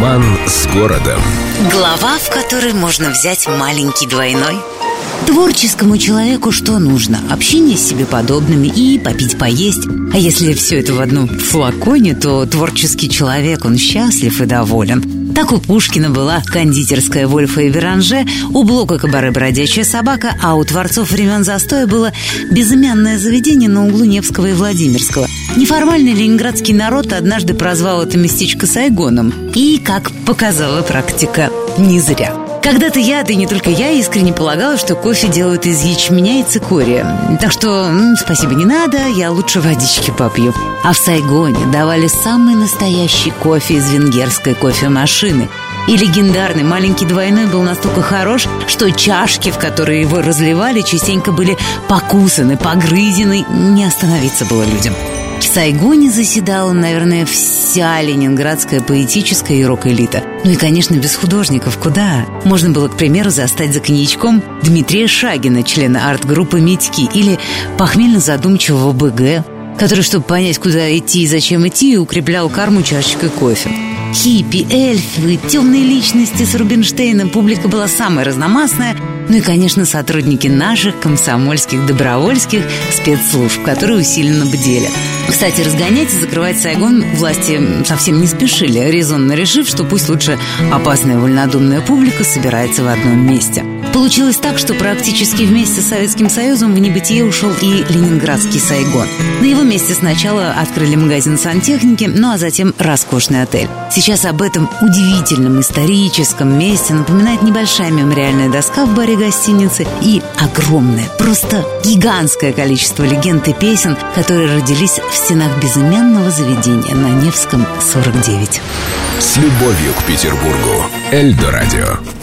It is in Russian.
Роман с городом. Глава, в которой можно взять маленький двойной. Творческому человеку что нужно? Общение с себе подобными и попить поесть. А если все это в одном флаконе, то творческий человек, он счастлив и доволен. Так у Пушкина была кондитерская Вольфа и Веранже, у Блока кабары «Бродячая собака», а у творцов времен застоя было безымянное заведение на углу Невского и Владимирского. Неформальный ленинградский народ однажды прозвал это местечко Сайгоном. И, как показала практика, не зря. Когда-то я, да и не только я, искренне полагала, что кофе делают из ячменя и цикория. Так что, м, спасибо, не надо, я лучше водички попью. А в Сайгоне давали самый настоящий кофе из венгерской кофемашины. И легендарный маленький двойной был настолько хорош, что чашки, в которые его разливали, частенько были покусаны, погрызены. Не остановиться было людям. В Сайгоне заседала, наверное, вся ленинградская поэтическая и рок-элита. Ну и, конечно, без художников куда? Можно было, к примеру, застать за коньячком Дмитрия Шагина, члена арт-группы «Митьки», или похмельно-задумчивого БГ, который, чтобы понять, куда идти и зачем идти, укреплял карму чашечкой кофе. Хиппи, эльфы, темные личности с Рубинштейном публика была самая разномастная, ну и, конечно, сотрудники наших комсомольских, добровольских спецслужб, которые усиленно бдели. Кстати, разгонять и закрывать Сайгон власти совсем не спешили, резонно решив, что пусть лучше опасная вольнодумная публика собирается в одном месте. Получилось так, что практически вместе с Советским Союзом в небытие ушел и ленинградский Сайгон. На его месте сначала открыли магазин сантехники, ну а затем роскошный отель. Сейчас об этом удивительном историческом месте напоминает небольшая мемориальная доска в баре гостиницы и огромное, просто гигантское количество легенд и песен, которые родились в стенах безымянного заведения на Невском 49. С любовью к Петербургу. Эльдо радио.